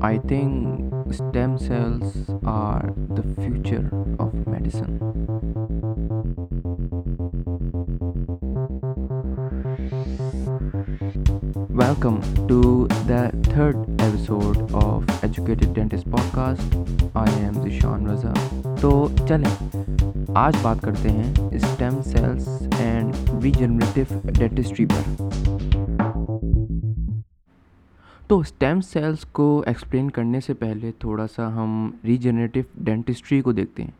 I think stem cells are the future of medicine welcome to the third episode of educated dentist podcast I am Zeeshan Raza تو چلیں آج بات کرتے ہیں stem cells and regenerative dentistry پر تو stem sales کو explain کرنے سے پہلے تھوڑا سا ہم ریجنریٹو ڈینٹسٹری کو دیکھتے ہیں۔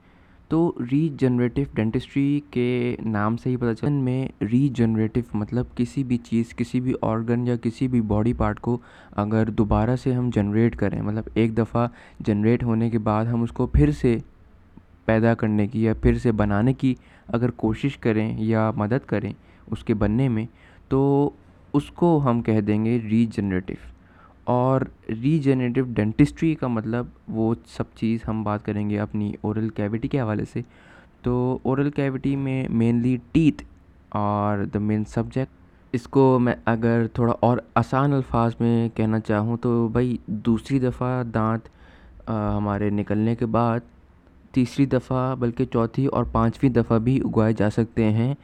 تو ریجنریٹو ڈینٹسٹری کے نام سے ہی پتہ چل میں ریجنریٹو مطلب کسی بھی چیز، کسی بھی آرگن یا کسی بھی باڈی پارٹ کو اگر دوبارہ سے ہم جنریٹ کریں مطلب ایک دفعہ جنریٹ ہونے کے بعد ہم اس کو پھر سے پیدا کرنے کی یا پھر سے بنانے کی اگر کوشش کریں یا مدد کریں اس کے بننے میں، تو اس کو ہم کہہ دیں گے ریجنریٹو اور ریجنریٹو ڈینٹسٹری کا مطلب وہ سب چیز ہم بات کریں گے اپنی اورل کیوٹی کے حوالے سے۔ تو اورل کیوٹی میں مینلی ٹیتھ اور دا مین سبجیکٹ اس کو میں اگر تھوڑا اور آسان الفاظ میں کہنا چاہوں تو بھائی دوسری دفعہ دانت ہمارے نکلنے کے بعد تیسری دفعہ بلکہ چوتھی اور پانچویں دفعہ بھی اگوائے جا سکتے ہیں۔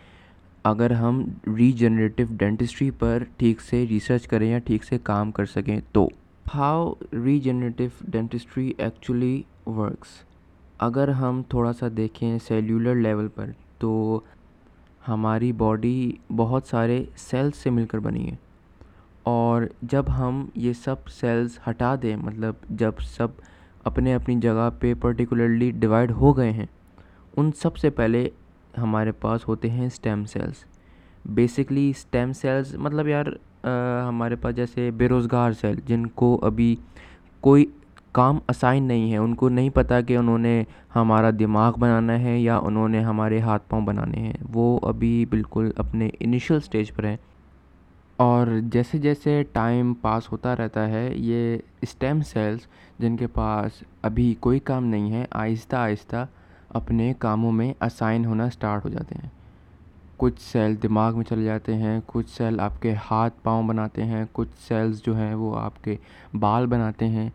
اگر ہم ریجنریٹو ڈینٹسٹری پر ٹھیک سے ریسرچ کریں یا ٹھیک سے کام کر سکیں تو how regenerative dentistry actually works اگر ہم تھوڑا سا دیکھیں سیلولر لیول پر تو ہماری باڈی بہت سارے سیلس سے مل کر بنی ہے اور جب ہم یہ سب سیلز ہٹا دیں مطلب جب سب اپنے اپنی جگہ پہ پرٹیکولرلی ڈیوائڈ ہو گئے ہیں، ان سب سے پہلے ہمارے پاس ہوتے ہیں stem cells basically stem cells مطلب یار ہمارے پاس جیسے بے روزگار سیل جن کو ابھی کوئی کام اسائن نہیں ہے. ان کو نہیں پتہ کہ انہوں نے ہمارا دماغ بنانا ہے یا انہوں نے ہمارے ہاتھ پاؤں بنانے ہیں. وہ ابھی بالکل اپنے انیشیل اسٹیج پر ہیں. اور جیسے جیسے ٹائم پاس ہوتا رہتا ہے، یہ اسٹیم سیلس جن کے پاس ابھی کوئی کام نہیں ہے، آہستہ آہستہ اپنے کاموں میں اسائن ہونا اسٹارٹ ہو جاتے ہیں۔ کچھ سیل دماغ میں چلے جاتے ہیں، کچھ سیل آپ کے ہاتھ پاؤں بناتے ہیں، کچھ سیلز جو ہیں وہ آپ کے بال بناتے ہیں۔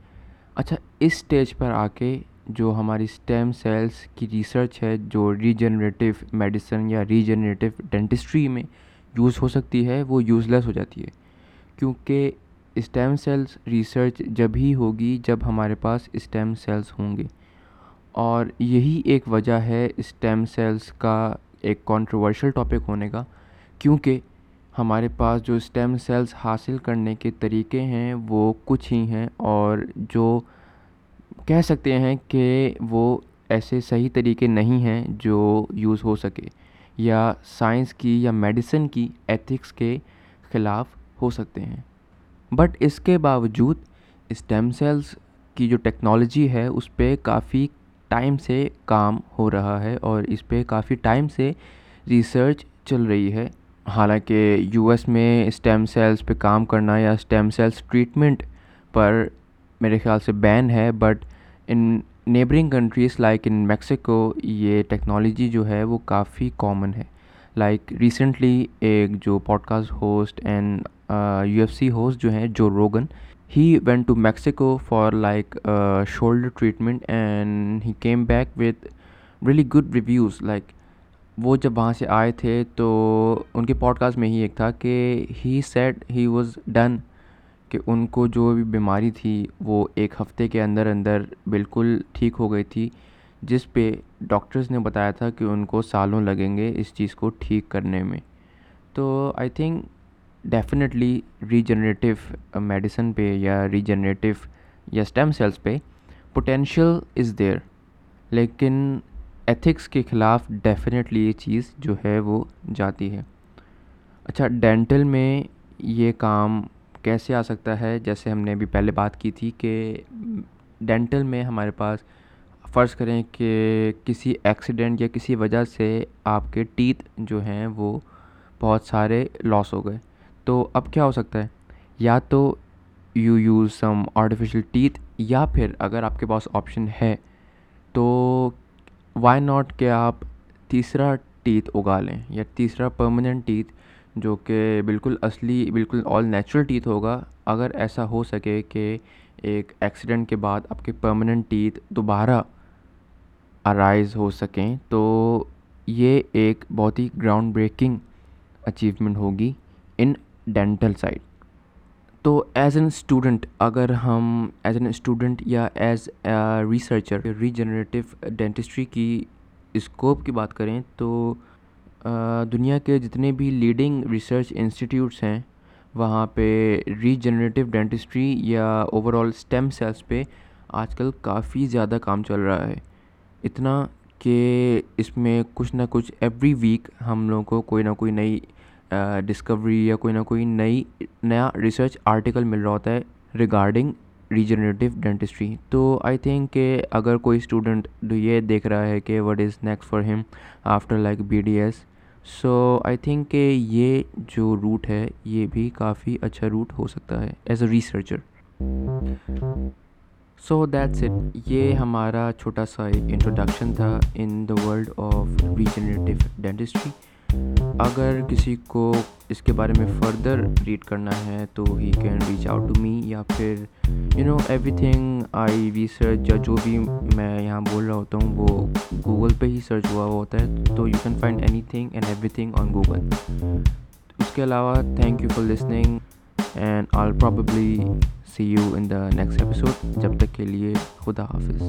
اچھا اس اسٹیج پر آ کے جو ہماری اسٹیم سیلس کی ریسرچ ہے، جو ریجنریٹو میڈیسن یا ریجنریٹو ڈینٹسٹری میں یوز ہو سکتی ہے، وہ یوز لیس ہو جاتی ہے۔ کیونکہ اسٹیم سیلس ریسرچ جب ہی ہوگی، جب ہمارے پاس اسٹیم سیلس ہوں گے۔ اور یہی ایک وجہ ہے اسٹیم سیلس کا ایک کانٹروورشل ٹاپک ہونے کا، کیونکہ ہمارے پاس جو اسٹیم سیلس حاصل کرنے کے طریقے ہیں وہ کچھ ہی ہیں اور جو کہہ سکتے ہیں کہ وہ ایسے صحیح طریقے نہیں ہیں جو یوز ہو سکے، یا سائنس کی یا میڈیسن کی ایتھکس کے خلاف ہو سکتے ہیں۔ بٹ اس کے باوجود اسٹیم سیلس کی جو ٹیکنالوجی ہے اس پہ کافی ٹائم سے کام ہو رہا ہے اور اس پہ کافی ٹائم سے ریسرچ چل رہی ہے۔ حالانکہ یو ایس میں اسٹیم سیلس پہ کام کرنا یا اسٹیم سیلس ٹریٹمنٹ پر میرے خیال سے بین ہے، but in neighbouring countries like in Mexico یہ ٹیکنالوجی جو ہے وہ کافی کامن ہے۔ لائک ریسنٹلی ایک جو podcast host and U F C host جو ہیں Joe Rogan he went to Mexico for like shoulder treatment and he came back with really good reviews like وہ جب وہاں سے آئے تھے تو ان کے پوڈ کاسٹ میں ہی ایک تھا کہ he set he was done کہ ان کو جو بھی بیماری تھی وہ ایک ہفتے کے اندر اندر بالکل ٹھیک ہو گئی تھی، جس پہ ڈاکٹرز نے بتایا تھا کہ ان کو سالوں لگیں گے اس چیز کو ٹھیک کرنے میں۔ تو I think definitely regenerative medicine پہ یا ریجنریٹو یا اسٹیم سیلس پہ پوٹینشیل از دیر لیکن ایتھکس کے خلاف ڈیفینیٹلی یہ چیز جو ہے وہ جاتی ہے اچھا ڈینٹل میں یہ کام کیسے آ سکتا ہے جیسے ہم نے ابھی پہلے بات کی تھی کہ ڈینٹل میں ہمارے پاس فرض کریں کہ کسی ایکسیڈنٹ یا کسی وجہ سے آپ کے ٹیتھ جو ہیں وہ بہت سارے لاس ہو گئے تو اب کیا ہو سکتا ہے؟ یا تو you use some artificial teeth یا پھر اگر آپ کے پاس آپشن ہے تو وائی ناٹ کہ آپ تیسرا ٹیتھ اگا لیں یا تیسرا پرماننٹ ٹیتھ جو کہ بالکل اصلی، بالکل آل نیچرل ٹیتھ ہوگا۔ اگر ایسا ہو سکے کہ ایک ایکسیڈنٹ کے بعد آپ کے پرماننٹ ٹیتھ دوبارہ ارائز ہو سکیں تو یہ ایک بہت ہی گراؤنڈ بریکنگ اچیومنٹ ہوگی۔ ان ڈینٹل سائڈ تو ایز این اسٹوڈنٹ اگر ہم ایز این اسٹوڈنٹ یا as a researcher regenerative dentistry کی اسکوپ کی بات کریں تو دنیا کے جتنے بھی لیڈنگ ریسرچ انسٹیٹیوٹس ہیں، وہاں پہ ریجنریٹیو ڈینٹسٹری یا اوور آل اسٹیم سیلس پہ آج کل کافی زیادہ کام چل رہا ہے۔ اتنا کہ اس میں کچھ نہ کچھ ایوری ویک ہم لوگوں کو کوئی نہ کوئی نئی ڈسکوری یا کوئی نہ کوئی نئی، نیا ریسرچ آرٹیکل مل رہا ہوتا ہے ریگارڈنگ ریجنریٹیو ڈینٹسٹری تو آئی تھنک کہ اگر کوئی اسٹوڈنٹ یہ دیکھ رہا ہے کہ وٹ از نیکسٹ فار ہم after like B D S so I think کہ یہ جو روٹ ہے، یہ بھی کافی اچھا روٹ ہو سکتا ہے as a researcher so that's it یہ ہمارا چھوٹا سا ایک انٹروڈکشن تھا in the world of regenerative dentistry اگر کسی کو اس کے بارے میں فردر ریڈ کرنا ہے تو he can reach out to me یا پھر you know everything I research یا جو بھی میں یہاں بول رہا ہوتا ہوں وہ گوگل پہ ہی سرچ ہوا ہوتا ہے تو you can find anything and everything on Google اس کے علاوہ thank you for listening and all probably see you in the next episode جب تک کے لیے خدا حافظ.